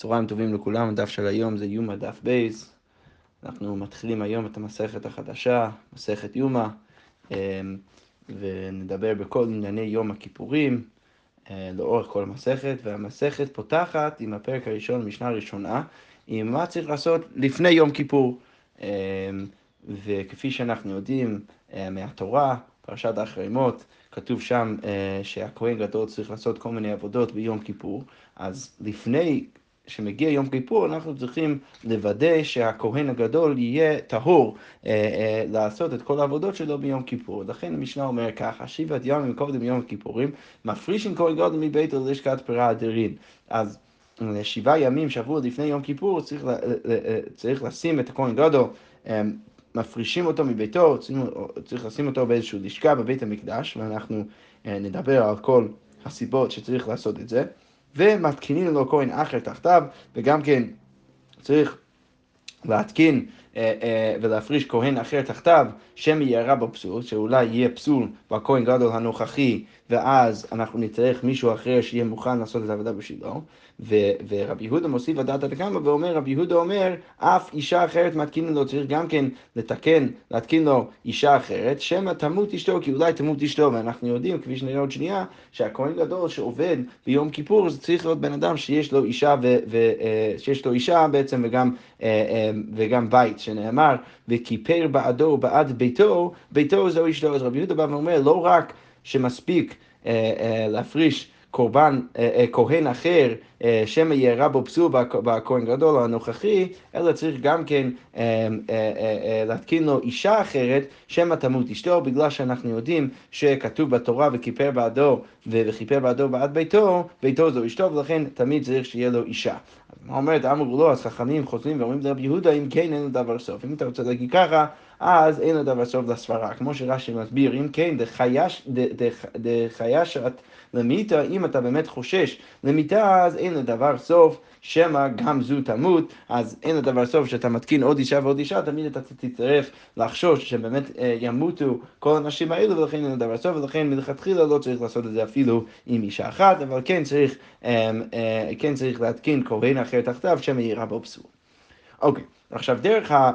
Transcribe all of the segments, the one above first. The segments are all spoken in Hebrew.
צהריים טובים לכולם, הדף של היום זה יומא דף בייס. אנחנו מתחילים היום את המסכת החדשה, מסכת יומא, אמ, ונדבר בכל ענייני יום הכיפורים אה, לאורך כל המסכת, והמסכת פותחת עם הפרק הראשון, משנה ראשונה, עם מה צריך לעשות לפני יום כיפור. אמ, וכפי שאנחנו יודעים אה, מהתורה, פרשת האחרי מות, כתוב שם אה, שהכהן גדול צריך לעשות כל מיני עבודות ביום כיפור, אז לפני שמגיע יום כיפור, אנחנו צריכים לוודא שהכהן הגדול יהיה טהור אה, אה, לעשות את כל העבודות שלו ביום כיפור. לכן המשנה אומר ככה, שבעת ימים קודם יום הכיפורים, מפרישים כהן גדול מביתו ללשכת פרה אדירין. אז אה, שבעה ימים, שבוע לפני יום כיפור, צריך, צריך לשים את הכהן גדול אה, מפרישים אותו מביתו, צריך לשים אותו באיזושהי לשכה בבית המקדש, ואנחנו אה, נדבר על כל הסיבות שצריך לעשות את זה, ומתקינים לו כהן אחר תחתיו, וגם כן צריך להתקין אה, אה, ולהפריש כהן אחר תחתיו, שמא יערה בו פסול, שאולי יהיה פסול בכהן גדול הנוכחי, ואז אנחנו נצטרך מישהו אחר שיהיה מוכן לעשות את העבודה בשבילו. ורבי יהודה מוסיף על דעת הדקמא ואומר, רבי יהודה אומר, אף אישה אחרת מתקינים לו, צריך גם כן לתקן, להתקין לו אישה אחרת, שמא תמות אשתו, כי אולי תמות אשתו, ואנחנו יודעים, כפי שנראה עוד שנייה, שהכהן גדול שעובד ביום כיפור, זה צריך להיות בן אדם שיש לו אישה, ו, ו, אה, שיש לו אישה בעצם וגם, וגם בית. שנאמר, וכיפר בעדו ובעד ביתו, ביתו זו אשתו. אז רבי יהודה בא ואומר, לא רק שמספיק אה, אה, להפריש קורבן, אה, אה, כהן אחר, אה, שמא יהיה רבו פסול בכהן גדול הנוכחי, אלא צריך גם כן להתקין לו אישה אחרת, שמא תמות אשתו, בגלל שאנחנו יודעים שכתוב בתורה וכיפר בעדו וכיפר בעדו בעד ביתו, ביתו זו אשתו, ולכן תמיד צריך שיהיה לו אישה. אומרת, אמרו לו, אז חכמים חוזרים ואומרים לרבי יהודה, אם כן אין לו דבר סוף. אם אתה רוצה להגיד ככה, אז אין לו דבר סוף לסברה. כמו שרש"י מסביר, אם כן, דחיישת למיתה, אם אתה באמת חושש למיתה, אז אין לדבר סוף, שמא גם זו תמות, אז אין לדבר סוף שאתה מתקין עוד אישה ועוד אישה, תמיד אתה תצטרך לחשוש שבאמת אה, ימותו כל הנשים האלו, ולכן אין לדבר סוף, ולכן מלכתחילה לא צריך לעשות את זה אפילו עם אישה אחת, אבל כן צריך, אה, אה, כן צריך להתקין כהן אחר תחתיו, שמא יראה בו פסול. אוקיי, עכשיו דרך ה...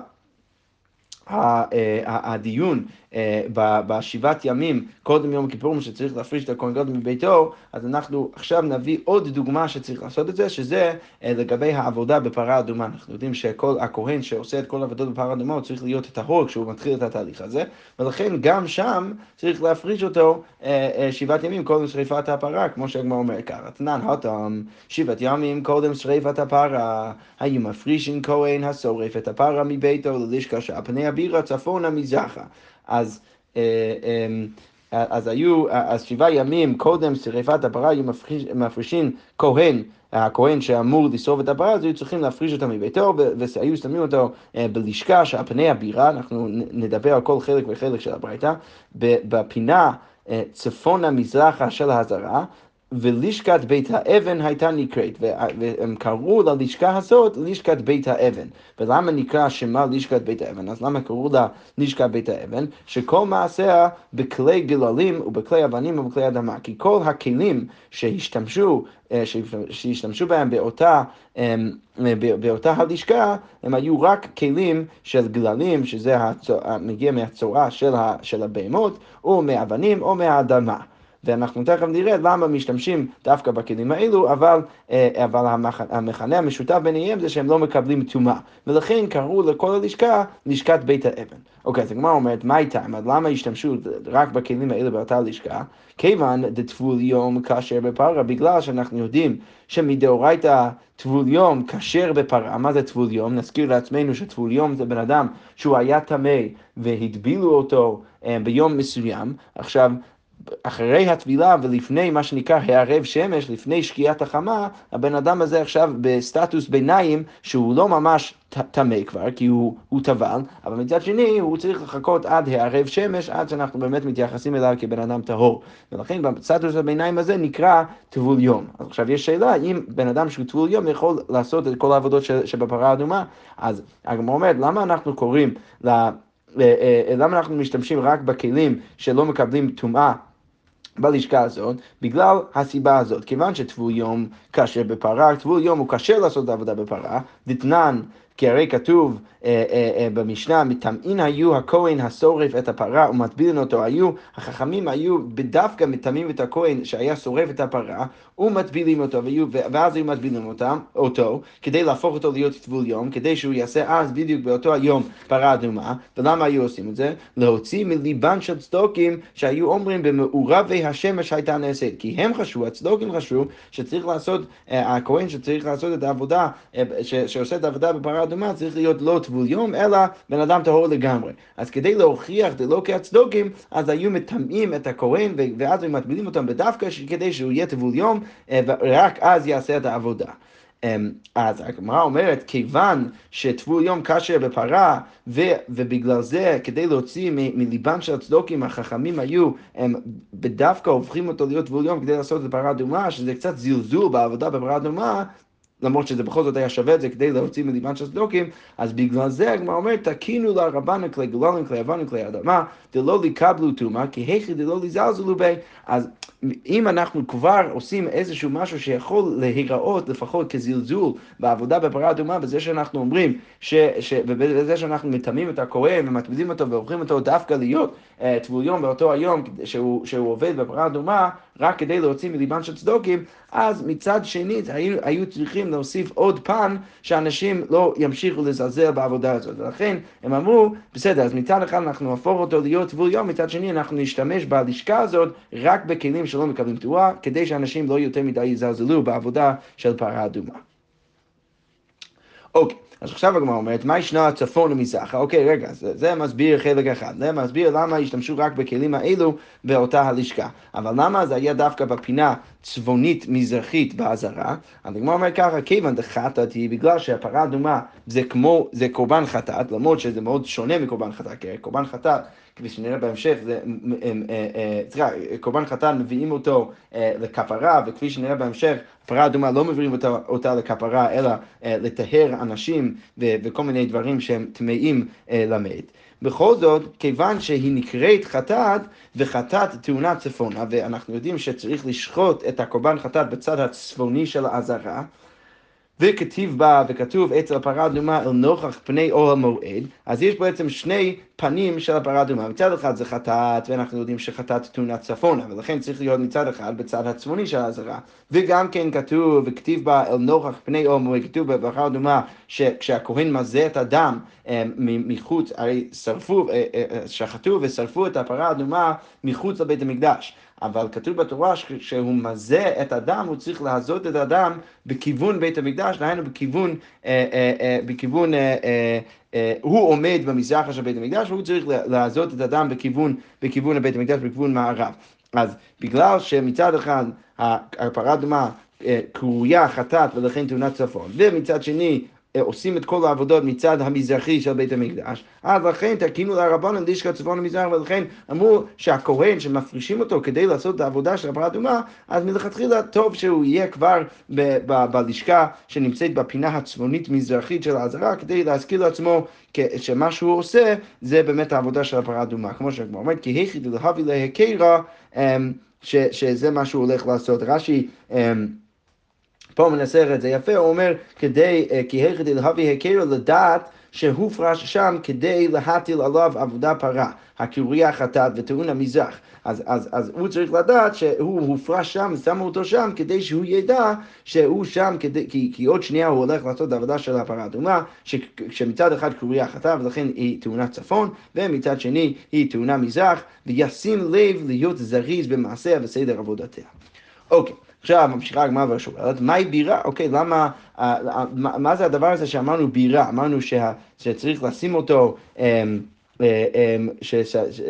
הדיון אה, בשבעת ימים קודם יום הכיפורים שצריך להפריש את הכהן גדול מביתו, אז אנחנו עכשיו נביא עוד דוגמה שצריך לעשות את זה, שזה אה, לגבי העבודה בפרה אדומה. אנחנו יודעים שכל הכהן שעושה את כל העבודות בפרה אדומה הוא צריך להיות טהור כשהוא מתחיל את התהליך הזה, ולכן גם שם צריך להפריש אותו אה, שבעת ימים קודם שריפת הפרה, כמו שהגמר אומר ככה. תנן התם שבעת ימים קודם שריפת הפרה, היו מפרישים כהן השורף את הפרה מביתו ללשכה שעל פני הבירה צפונה מזרחה. אז, אה, אמ, אז היו, אז שבעה ימים קודם שרפת הפרה היו מפרישים כהן, הכהן שאמור לשרוף את הפרה, אז היו צריכים להפריש אותו מביתו, והיו שמים אותו אה, בלשכה שעל פני הבירה, אנחנו נדבר על כל חלק וחלק של הברייתא, בפינה אה, צפונה מזרחה של האזהרה, ולשכת בית האבן הייתה נקראת, והם קראו ללשכה הזאת לשכת בית האבן. ולמה נקרא שמה לשכת בית האבן? אז למה קראו לה לשכת בית האבן? שכל מעשיה בכלי גללים ובכלי אבנים ובכלי אדמה. כי כל הכלים שהשתמשו, אה, שהשתמשו בהם באותה, אמ, באותה הלשכה, הם היו רק כלים של גללים, שזה מגיע מהצורה של הבהמות, או מאבנים או מהאדמה. ואנחנו תכף נראה למה משתמשים דווקא בכלים האלו, אבל, אה, אבל המכנה המשותף ביניהם זה שהם לא מקבלים טומאה. ולכן קראו לכל הלשכה לשכת בית האבן. אוקיי, אז הגמרא אומרת, מה איתה? למה השתמשו רק בכלים האלו באותה לשכה? כיוון דטבול יום כשר בפרה, בגלל שאנחנו יודעים שמדאורייתא טבול יום כשר בפרה. מה זה טבול יום? נזכיר לעצמנו שטבול יום זה בן אדם שהוא היה טמא והטבילו אותו אה, ביום מסוים. עכשיו, אחרי הטבילה ולפני מה שנקרא הערב שמש, לפני שקיעת החמה, הבן אדם הזה עכשיו בסטטוס ביניים שהוא לא ממש טמא כבר, כי הוא, טבל, אבל מצד שני הוא צריך לחכות עד הערב שמש, עד שאנחנו באמת מתייחסים אליו כבן אדם טהור. ולכן בסטטוס הביניים הזה נקרא טבול יום. אז עכשיו יש שאלה, אם בן אדם שהוא טבול יום יכול לעשות את כל העבודות שבפרה האדומה, אז הגמרא אומרת, למה אנחנו קוראים ל... אה, אה, למה אנחנו משתמשים רק בכלים שלא מקבלים טומאה בלשכה הזאת, בגלל הסיבה הזאת. כיוון שטבול יום כשר בפרה, טבול יום הוא כשר לעשות את העבודה בפרה, דתנן כי הרי כתוב אה, אה, אה, במשנה, מטמאין היו הכהן השורף את הפרה ומטבילין אותו היו, החכמים היו בדווקא מטמאים את הכהן שהיה שורף את הפרה ומטבילים אותו, והיו, ואז היו מטבילים אותם, אותו, כדי להפוך אותו להיות טבול יום, כדי שהוא יעשה אז בדיוק באותו היום פרה אדומה, ולמה היו עושים את זה? להוציא מליבן של צדוקים שהיו אומרים במעורבי השמש הייתה נעשית, כי הם חשבו, הצדוקים חשבו, שצריך לעשות, הכהן שצריך לעשות את העבודה, שעושה את העבודה בפרה אדומה צריך להיות לא טבול יום, אלא בן אדם טהור לגמרי. אז כדי להוכיח דלא כהצדוקים, אז היו מטמאים את הכהן, ואז היו מטבילים אותם בדווקא כדי שהוא יהיה טבול יום, אה, ורק אז יעשה את העבודה. אמ, אז הגמרא אומרת, כיוון שטבול יום כאשר בפרה, ו, ובגלל זה, כדי להוציא מליבם של הצדוקים, החכמים היו, הם בדווקא הופכים אותו להיות טבול יום כדי לעשות את הפרה אדומה, שזה קצת זלזול בעבודה בפרה אדומה, למרות שזה בכל זאת היה שווה את זה כדי להוציא מליבן של צדוקים, אז בגלל זה הגמרא אומרת, תקינו לרבנן כלי גללים כלי אבנים כלי אדמה, דלא לקבלו טומאה, כי היכי דלא לזלזלו בי. אז אם אנחנו כבר עושים איזשהו משהו שיכול להיראות לפחות כזלזול בעבודה בפרה אדומה, בזה שאנחנו אומרים, ש, ש, ובזה שאנחנו מטמאים את הכהן ומטבילים אותו והופכים אותו דווקא להיות uh, טבול יום באותו היום שהוא, שהוא עובד בפרה אדומה, רק כדי להוציא מליבם של צדוקים, אז מצד שני היו, היו צריכים להוסיף עוד פן שאנשים לא ימשיכו לזלזל בעבודה הזאת. ולכן הם אמרו, בסדר, אז מצד אחד אנחנו נהפוך אותו להיות טבול יום, מצד שני אנחנו נשתמש בלשכה הזאת רק בכלים שלא מקבלים תרועה, כדי שאנשים לא יותר מדי יזלזלו בעבודה של פרה אדומה. אוקיי. אז עכשיו הגמרא אומרת, מה ישנה הצפון ומזרחה? אוקיי, רגע, זה, זה מסביר חלק אחד. זה מסביר למה השתמשו רק בכלים האלו באותה הלשכה. אבל למה זה היה דווקא בפינה צפונית-מזרחית באזהרה? אז הגמרא אומרת ככה, כיוון דחטאת היא בגלל שהפרה אדומה זה כמו, זה קורבן חטאת, למרות שזה מאוד שונה מקורבן חטאת, כי קורבן חטאת כפי שנראה בהמשך, זה, אה, אה, סליחה, קורבן חתן מביאים אותו אה, לכפרה, וכפי שנראה בהמשך, פרה אדומה לא מביאים אותה, אותה לכפרה, אלא לטהר אנשים וכל מיני דברים שהם טמאים למת. בכל זאת, כיוון שהיא נקראת חטאת, וחטאת טעונה צפונה, ואנחנו יודעים שצריך לשחוט את הקורבן חטאת בצד הצפוני של האזהרה, וכתיב בה, וכתוב אצל הפרה אדומה אל נוכח פני אוהל מועד, אז יש בעצם שני פנים של הפרה אדומה. מצד אחד זה חטאת, ואנחנו יודעים שחטאת תאונת צפונה, ולכן צריך להיות מצד אחד בצד הצפוני של האזהרה. וגם כן כתוב, וכתיב בה אל נוכח פני אוהל מועד, כתוב בפרה אדומה, שכשהכהן מזה את הדם אה, מחוץ, הרי שרפו, אה, אה, שחטו ושרפו את הפרה האדומה מחוץ לבית המקדש. אבל כתוב בתורה שכשהוא מזה את הדם, הוא צריך להזות את הדם בכיוון בית המקדש, דהיינו בכיוון, אה, אה, אה, בכיוון, אה, אה, אה, הוא עומד במזרח של בית המקדש, והוא צריך להזות את הדם בכיוון, בכיוון הבית המקדש, בכיוון מערב. אז בגלל שמצד אחד הפרה אדומה אה, קרויה חטאת ולכן תאונת צפון, ומצד שני עושים את כל העבודות מצד המזרחי של בית המקדש, אז לכן תקינו לרבנן לשכה צפון המזרח, ולכן אמרו שהכהן שמפרישים אותו כדי לעשות את העבודה של הפרה אדומה, אז מלכתחילה טוב שהוא יהיה כבר בלשכה שנמצאת בפינה הצפונית-מזרחית של העזרה, כדי להזכיר לעצמו שמה שהוא עושה זה באמת העבודה של הפרה אדומה. כמו שהגמר אומרת, כי היחיד להביא להקרא, אמ, שזה מה שהוא הולך לעשות. רש"י אמ, פה מנסר את זה יפה, הוא אומר, כדי, אה, כי היכד אלהבי הכירו לדעת שהופרש שם כדי להטיל עליו עבודה פרה, הקרויה חטאת וטעון המזרח. אז, אז, אז הוא צריך לדעת שהוא הופרש שם, שמו אותו שם, כדי שהוא ידע שהוא שם, כדי, כי, כי עוד שנייה הוא הולך לעשות את העבודה של הפרה האדומה, שמצד אחד קרויה חטאת ולכן היא טעונה צפון, ומצד שני היא טעונה מזרח, וישים לב להיות זריז במעשיה וסדר עבודתיה. אוקיי. עכשיו ממשיכה הגמרא ושואלת, מהי בירה? אוקיי, למה, אה, מה, מה זה הדבר הזה שאמרנו בירה? אמרנו שה, שצריך לשים אותו, אה, אה,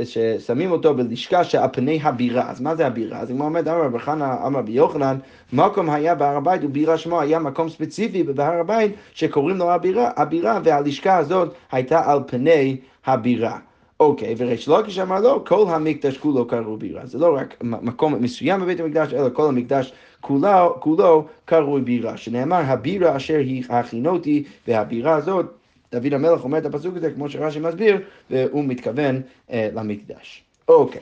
ששמים אותו בלשכה שעל פני הבירה. אז מה זה הבירה? אז הגמרא אומרת, אמר רבי חנא, אמר רבי יוחנן, מקום היה בהר הבית ובירה שמו היה מקום ספציפי בהר הבית שקוראים לו הבירה, הבירה והלשכה הזאת הייתה על פני הבירה. אוקיי, וריש לוקיש אמר לו, כל המקדש כולו קראו בירה. זה לא רק מקום מסוים בבית המקדש, אלא כל המקדש כולו, כולו קרוי בירה. שנאמר, הבירה אשר היא הכינותי, והבירה הזאת, דוד המלך אומר את הפסוק הזה, כמו שרש"י מסביר, והוא מתכוון אה, למקדש. אוקיי.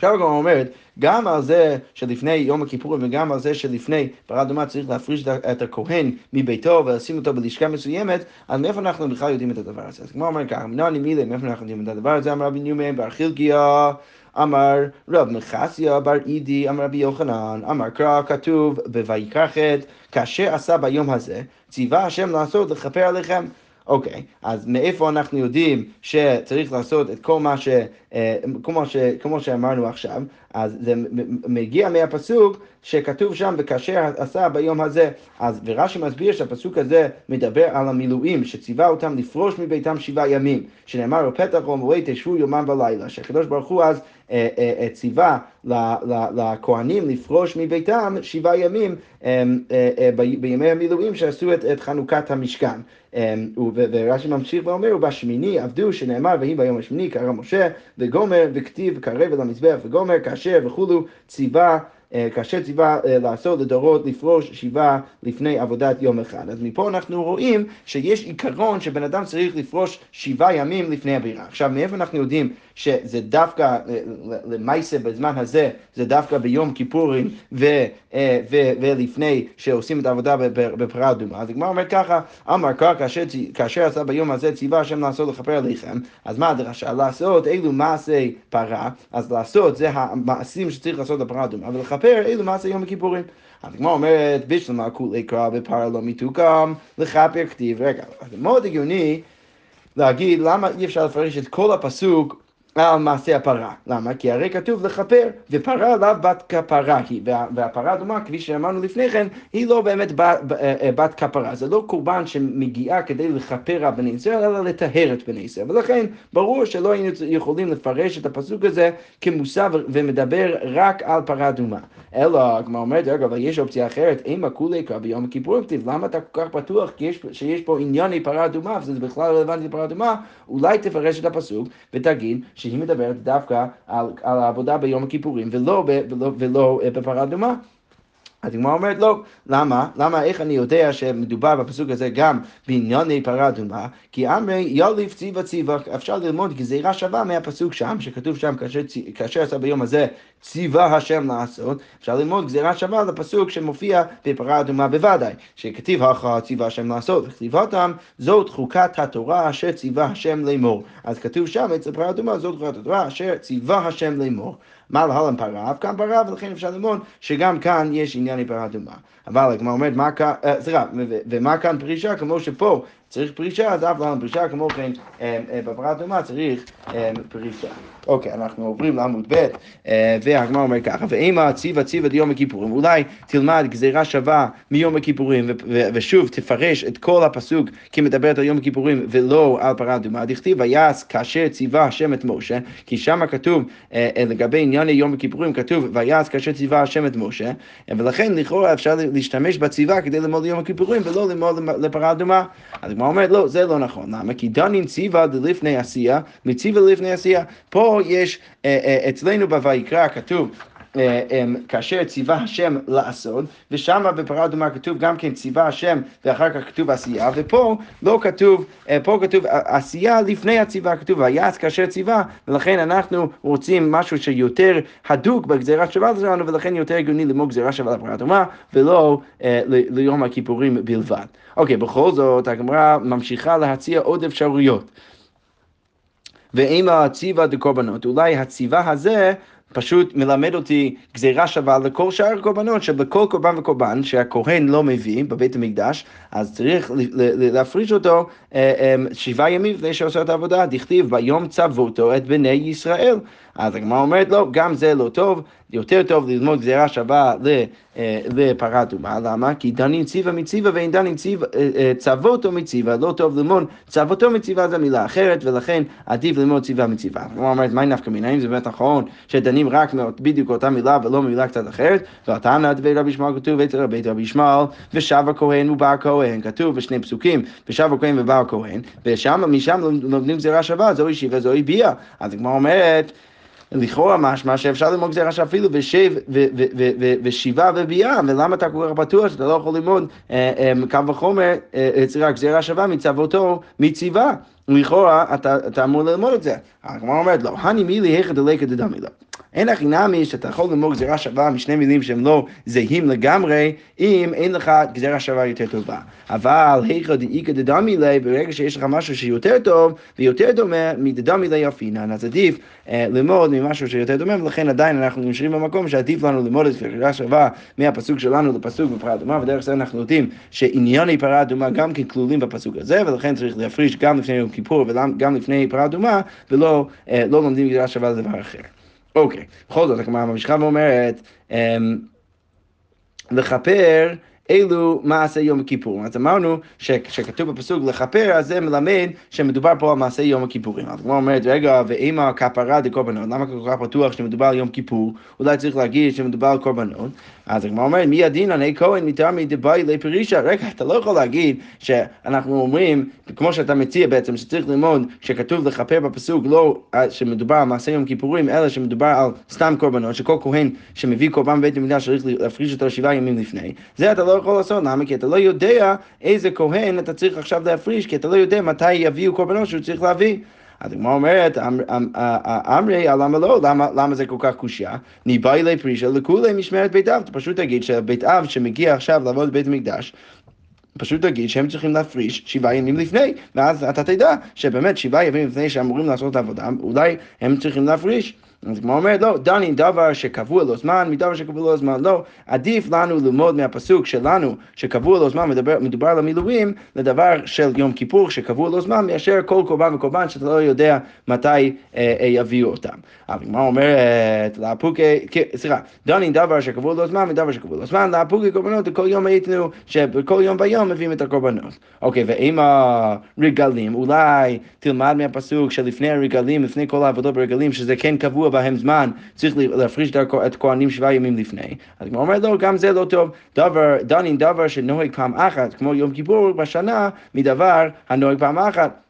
עכשיו הגמרא אומרת, גם על זה שלפני יום הכיפורים וגם על זה שלפני פרה אדומה צריך להפריש את הכהן מביתו ולשים אותו בלשכה מסוימת, אז מאיפה אנחנו בכלל יודעים את הדבר הזה? אז כמו אומר ככה, מנעני מילי, מאיפה אנחנו יודעים את הדבר הזה? אמר רבי ניומן בר חילקיה אמר רב מחסיה בר אידי, אמר רבי יוחנן, אמר קרא כתוב בויקרא ח' כאשר עשה ביום הזה, ציווה השם לעשות לכפר עליכם. אוקיי, אז מאיפה אנחנו יודעים שצריך לעשות את כל מה ש... אה, כמו, ש, כמו שאמרנו עכשיו, אז זה מגיע מהפסוק שכתוב שם, וכאשר עשה ביום הזה. אז ורש"י מסביר שהפסוק הזה מדבר על המילואים, שציווה אותם לפרוש מביתם שבעה ימים, שנאמר בפתח ומועד תשבו יומם ולילה, שהקדוש ברוך הוא אז אה, אה, ציווה לכהנים לפרוש מביתם שבעה ימים בימי המילואים שעשו את, את חנוכת המשכן. ורש"י ממשיך ואומר, ובשמיני עבדו, שנאמר, ויהי ביום השמיני קרא משה, וגומר, וכתיב, קרב אל המזבח וגומר, כאשר וכולו ציווה כאשר ציווה אה, לעשות לדורות לפרוש שבעה לפני עבודת יום אחד. אז מפה אנחנו רואים שיש עיקרון שבן אדם צריך לפרוש שבעה ימים לפני הבירה. עכשיו, מאיפה אנחנו יודעים שזה דווקא, אה, למעשה בזמן הזה, זה דווקא ביום כיפורים ו, ו, ולפני שעושים את העבודה בפרה אדומה. אז הגמרא אומרת ככה, אמר קרא כאשר, כאשר עשה ביום הזה ציווה השם לעשות לכפר עליכם, אז מה הדרשה? לעשות אילו מעשי פרה, אז לעשות זה המעשים שצריך לעשות בפרה אדומה, לכפר אילו מעשה יום הכיפורים. אז הגמרא אומרת, בשלמה כולי קרא בפרה לא מתוקם, לכפר כתיב, רגע, זה מאוד הגיוני להגיד למה אי אפשר לפרש את כל הפסוק על מעשה הפרה. למה? כי הרי כתוב לכפר, ופרה לאו בת כפרה היא, והפרה הדומה, כפי שאמרנו לפני כן, היא לא באמת בת, אה, אה, בת כפרה. זה לא קורבן שמגיעה כדי לכפר על בני ישראל, אלא לטהר את בני ישראל. ולכן, ברור שלא היינו יכולים לפרש את הפסוק הזה כמושא ומדבר רק על פרה אדומה. אלא, כמו אומרת, רגע, אבל יש אופציה אחרת, אימה כולי קרא ביום הכיפורים, כתיב, למה אתה כל כך בטוח יש, שיש פה ענייני פרה אדומה, וזה בכלל רלוונטי לפרה אדומה, אולי תפרש את הפסוק ותגיד שהיא מדברת דווקא על, על העבודה ביום הכיפורים ולא, ולא, ולא אה, בפרה אדומה. אז הגמרא אומרת לא, למה? למה, איך אני יודע שמדובר בפסוק הזה גם בענייני פרה אדומה? כי אמרי יוליף ציווה ציווה, אפשר ללמוד גזירה שווה מהפסוק שם, שכתוב שם כאשר, עשה ביום הזה ציווה השם לעשות, אפשר ללמוד גזירה שווה לפסוק שמופיע בפרה אדומה בוודאי, שכתיב הכרעה ציווה השם לעשות, וכתיבתם זאת חוקת התורה אשר ציווה השם לאמור. אז כתוב שם אצל פרה אדומה זאת חוקת התורה אשר ציווה השם לאמור. מה להלן פרה, אף כאן פרה, ולכן אפשר ללמוד שגם כאן יש עניין פרה אדומה. אבל הגמרא אומרת, אה, סליחה, ומה כאן פרישה, כמו שפה צריך פרישה, אז אף פעם פרישה, כמו כן אה, אה, בפרה אדומה צריך אה, פרישה. אוקיי, אנחנו עוברים לעמוד ב', והגמרא אומר ככה, ואימה ציווה ציווה דיום הכיפורים, אולי תלמד גזירה שווה מיום הכיפורים, ושוב תפרש את כל הפסוק כמדברת על יום הכיפורים ולא על פרה אדומה, דכתיב ויעש כאשר ציווה השם את משה, כי שם כתוב לגבי ענייני יום הכיפורים, כתוב ויעש כאשר ציווה השם את משה, ולכן לכאורה אפשר להשתמש בציווה כדי ללמוד ליום הכיפורים ולא ללמוד לפרה אדומה. אז הגמרא אומרת, לא, זה לא נכון. למה? כי דנין ציווה דלפני עשייה, מציווה דלפני עשייה. פה יש, אה, אה, אצלנו בויקרא כתוב, כאשר ציווה השם לעשות, ושם בפרה אדומה כתוב גם כן ציווה השם ואחר כך כתוב עשייה, ופה לא כתוב, פה כתוב עשייה לפני הציווה, כתוב ויעש כאשר ציווה, ולכן אנחנו רוצים משהו שיותר הדוק בגזירה שווה שלנו, ולכן יותר הגיוני ללמוד גזירה שווה לפרה אדומה, ולא ליום הכיפורים בלבד. אוקיי, בכל זאת הגמרא ממשיכה להציע עוד אפשרויות. ואם הציבה דקורבנות, אולי הציבה הזה פשוט מלמד אותי גזירה שווה לכל שאר הקורבנות, שבכל קורבן וקורבן שהכהן לא מביא בבית המקדש, אז צריך להפריש אותו אה, אה, שבעה ימים לפני שעושה את העבודה, דכתיב ביום צוותו את בני ישראל. אז הגמרא אומרת לא, גם זה לא טוב, יותר טוב ללמוד גזירה שווה אה, לפרה אדומה, למה? כי דנים ציווה מציווה ואין דנים צוותו מציווה, לא טוב ללמוד צוותו מציווה זה מילה אחרת, ולכן עדיף ללמוד ציווה מציווה. הגמרא אומרת, מהי נפקא מינה? אם זה באמת נכון שדנים רק בדיוק אותה מילה ולא מילה קצת אחרת, ועתנא דבי רבי ישמעאל כתוב אצל רבי רבי ישמעאל, ושב הכהן ובא הכהן, כתוב בשני פסוקים, ושב הכהן ובא הכהן, ושם, משם לומדים גזירה שווה, זו ישיבה, זו ביאה. אז הגמרא אומרת, לכאורה משמע שאפשר ללמוד גזירה שאפילו ושיבה וביאה, ולמה אתה כל כך בטוח שאתה לא יכול ללמוד אה, אה, קו וחומר, אה, גזירה שווה מצוותו מציבה. לכאורה אתה, אתה אמור ללמוד את זה. הגמרא אומרת לו, הני מילי היכא דליקא דדמי לה. אין הכי נמי שאתה יכול ללמוד גזירה שווה משני מילים שהם לא זהים לגמרי, אם אין לך גזירה שווה יותר טובה. אבל היכא דאיכא דדמי לה, ברגע שיש לך משהו שיותר טוב ויותר דומה מדדמי לה יפינן, אז עדיף אה, ללמוד ממשהו שיותר דומה, ולכן עדיין אנחנו נשארים במקום שעדיף לנו ללמוד את גזירה שווה מהפסוק שלנו לפסוק בפרה אדומה, ודרך זה אנחנו יודעים שענייני פרה אדומה גם כן כלולים בפסוק הזה, ולכן צריך להפריש גם לפני יום כיפור וגם לפני פרה אדומה, ולא אה, לא לומדים גזירה שווה לדבר אחר. אוקיי, בכל זאת, הגמרא ממשיכה ואומרת, אמ, לכפר אלו מעשה יום הכיפורים. אז אמרנו שכתוב בפסוק לכפר, אז זה מלמד שמדובר פה על מעשה יום הכיפורים. אז כמו אומרת, רגע, ואם הכפרה דקורבנות, למה כל כך פתוח שמדובר על יום כיפור? אולי צריך להגיד שמדובר על קורבנות. אז הגמרא אומרת, מי הדין עני כהן מטעמי דבאי לפרישה? רגע, אתה לא יכול להגיד שאנחנו אומרים, כמו שאתה מציע בעצם, שצריך ללמוד שכתוב לכפר בפסוק לא שמדובר על מעשה יום כיפורים, אלא שמדובר על סתם קורבנות, שכל כהן שמביא קורבן בבית המקדש צריך להפריש אותו שבעה ימים לפני. זה אתה לא יכול לעשות, למה? כי אתה לא יודע איזה כהן אתה צריך עכשיו להפריש, כי אתה לא יודע מתי יביאו קורבנות שהוא צריך להביא. אז הגמרא אומרת, אמ, אמ, אמרי, למה לא? למה זה כל כך קושייה? ניבאי לי פרישה לכולי משמרת בית אב. פשוט תגיד שבית אב שמגיע עכשיו לעבוד בבית המקדש, פשוט תגיד שהם צריכים להפריש שבעה ימים לפני, ואז אתה תדע שבאמת שבעה ימים לפני שאמורים לעשות את העבודה, אולי הם צריכים להפריש. אז כמו אומרת, לא, דני דבר שקבוע לו זמן, מדבר שקבוע לו זמן, לא. עדיף לנו ללמוד מהפסוק שלנו, שקבוע לו זמן, מדבר, מדובר על המילואים, לדבר של יום כיפור, שקבוע לו זמן, מאשר כל קורבן וקורבן שאתה לא יודע מתי אה, אה, יביאו אותם. כמו אומרת, לאפוקי, סליחה, דני דבר שקבוע לו זמן, מדבר שקבוע לו זמן, לאפוקי קורבנות, וכל יום הייתנו, שבכל יום ביום מביאים את הקורבנות. אוקיי, ועם הרגלים, אולי תלמד מהפסוק שלפני הרגלים, לפני כל העבודות ברגלים, שזה כן קבוע בהם זמן, צריך להפריש את הכהנים שבעה ימים לפני. אז הוא אומר לו, גם זה לא טוב. דבר, דנין דבר שנוהג פעם אחת, כמו יום כיפור בשנה, מדבר הנוהג פעם אחת.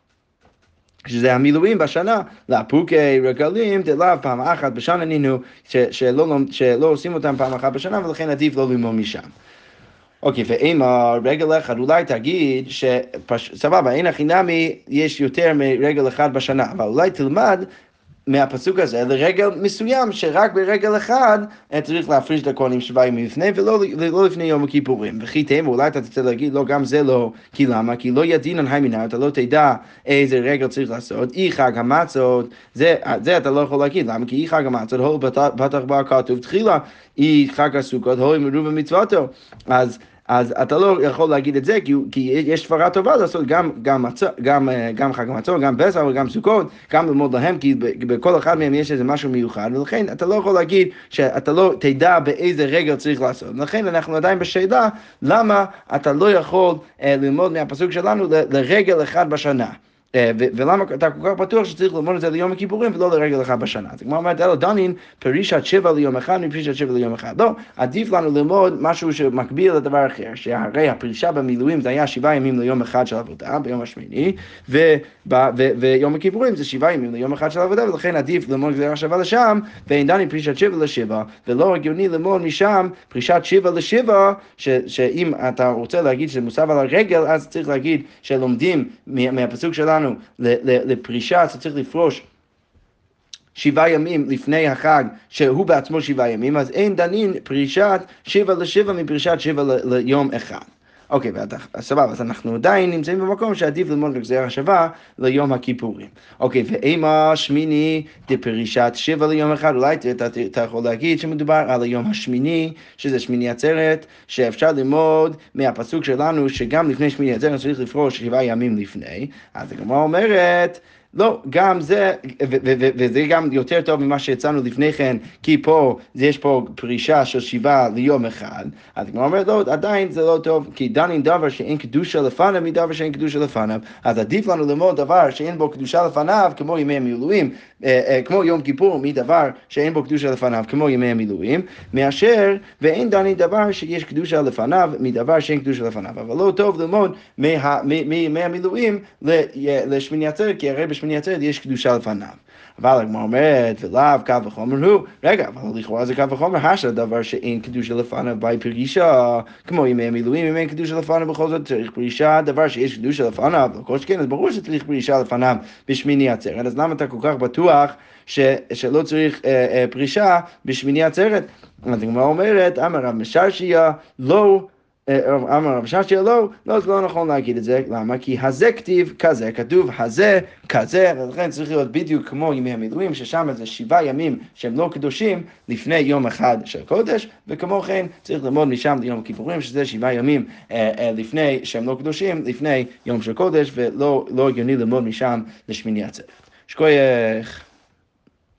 שזה המילואים בשנה, לאפוקי רגלים דלאו פעם אחת בשנה נינו, שלא, שלא עושים אותם פעם אחת בשנה ולכן עדיף לא ללמוד משם. אוקיי, ואם רגל אחד אולי תגיד שסבבה, אין הכי נמי, יש יותר מרגל אחד בשנה, אבל אולי תלמד מהפסוק הזה לרגל מסוים, שרק ברגל אחד צריך להפריש את הכהנים שבעה ימים לפני ולא לא לפני יום הכיפורים. וכי תהיה, אולי אתה תצא להגיד, לא, גם זה לא, כי למה? כי לא ידינן היימינר, אתה לא תדע איזה רגל צריך לעשות. אי חג המצות, זה, זה אתה לא יכול להגיד, למה? כי אי חג המצות, הול פתח בה כתוב תחילה, אי חג הסוכות, הול מרוב במצוותו. אז אז אתה לא יכול להגיד את זה, כי, כי יש סברה טובה לעשות גם, גם, מצ... גם, אה, גם חג המצור, גם פסח וגם סוכות, גם ללמוד להם, כי בכל אחד מהם יש איזה משהו מיוחד, ולכן אתה לא יכול להגיד שאתה לא תדע באיזה רגל צריך לעשות. לכן אנחנו עדיין בשאלה, למה אתה לא יכול אה, ללמוד מהפסוק שלנו לרגל אחד בשנה. אה, ולמה אתה כל כך בטוח שצריך ללמוד את זה ליום הכיפורים ולא לרגל אחד בשנה. אז כמו אומרת, אלו דנין פרישת שבע ליום אחד מפרישת שבע ליום אחד. לא, עדיף לנו ללמוד משהו שמקביל לדבר אחר, שהרי הפרישה במילואים זה היה שבעה ימים ליום אחד של עבודה, ביום השמיני, ויום הכיפורים זה שבעה ימים ליום אחד של עבודה, ולכן עדיף ללמוד גזירה שווה לשם, ואין דנין פרישת שבע לשבע, ולא הגיוני ללמוד משם פרישת שבע לשבע, שאם אתה רוצה להגיד שזה מוסב על הרגל, אז צריך להגיד שלומדים מהפסוק שלנו שלנו לפרישה, אתה צריך לפרוש שבעה ימים לפני החג, שהוא בעצמו שבעה ימים, אז אין דנין פרישת שבע לשבע מפרישת שבע ליום אחד. אוקיי, סבבה, אז אנחנו עדיין נמצאים במקום שעדיף ללמוד גזירה שווה ליום הכיפורים. אוקיי, ואימה שמיני דפרישת שבע ליום אחד, אולי אתה, אתה יכול להגיד שמדובר על היום השמיני, שזה שמיני עצרת, שאפשר ללמוד מהפסוק שלנו שגם לפני שמיני עצרת צריך לפרוש שבעה ימים לפני. אז הגמרא אומרת, לא, גם זה, וזה גם יותר טוב ממה שהצענו לפני כן, כי פה, יש פה פרישה של שבעה ליום אחד, אז כמו אומרת, לא, עדיין זה לא טוב, כי דנים דבר שאין קדושה לפניו מדבר שאין קדושה לפניו, אז עדיף לנו ללמוד דבר שאין בו קדושה לפניו, כמו ימי המילואים, אה, אה, כמו יום כיפור, מדבר שאין בו קדושה לפניו, כמו ימי המילואים, מאשר, ואין דנים דבר שיש קדושה לפניו, מדבר שאין קדושה לפניו, אבל לא טוב ללמוד מימי המילואים לשמיני עצרת, כי הרי בשמיני עצרת יש קדושה לפניו. אבל הגמרא אומרת, ולאו קו וחומר הוא, רגע, אבל לכאורה זה קו וחומר, השא דבר שאין קדושה לפניו באי פרישה, כמו ימי המילואים, אם אין קדושה לפניו בכל זאת צריך פרישה, דבר שיש קדושה לפניו, לא כל שכן, אז ברור שצריך פרישה לפניו בשמיני עצרת, אז למה אתה כל כך בטוח ש, שלא צריך אה, אה, פרישה בשמיני עצרת? אז הגמרא אומרת, אמר רב משרשיה, לא אמר רב ששיה לא, לא, זה לא נכון להגיד את זה, למה? כי הזה כתיב כזה, כתוב הזה כזה, ולכן צריך להיות בדיוק כמו ימי המילואים, ששם זה שבעה ימים שהם לא קדושים לפני יום אחד של קודש, וכמו כן צריך ללמוד משם ליום הכיפורים, שזה שבעה ימים אה, אה, לפני שהם לא קדושים, לפני יום של קודש, ולא לא הגיוני ללמוד משם לשמיני עצרת. שכוייך.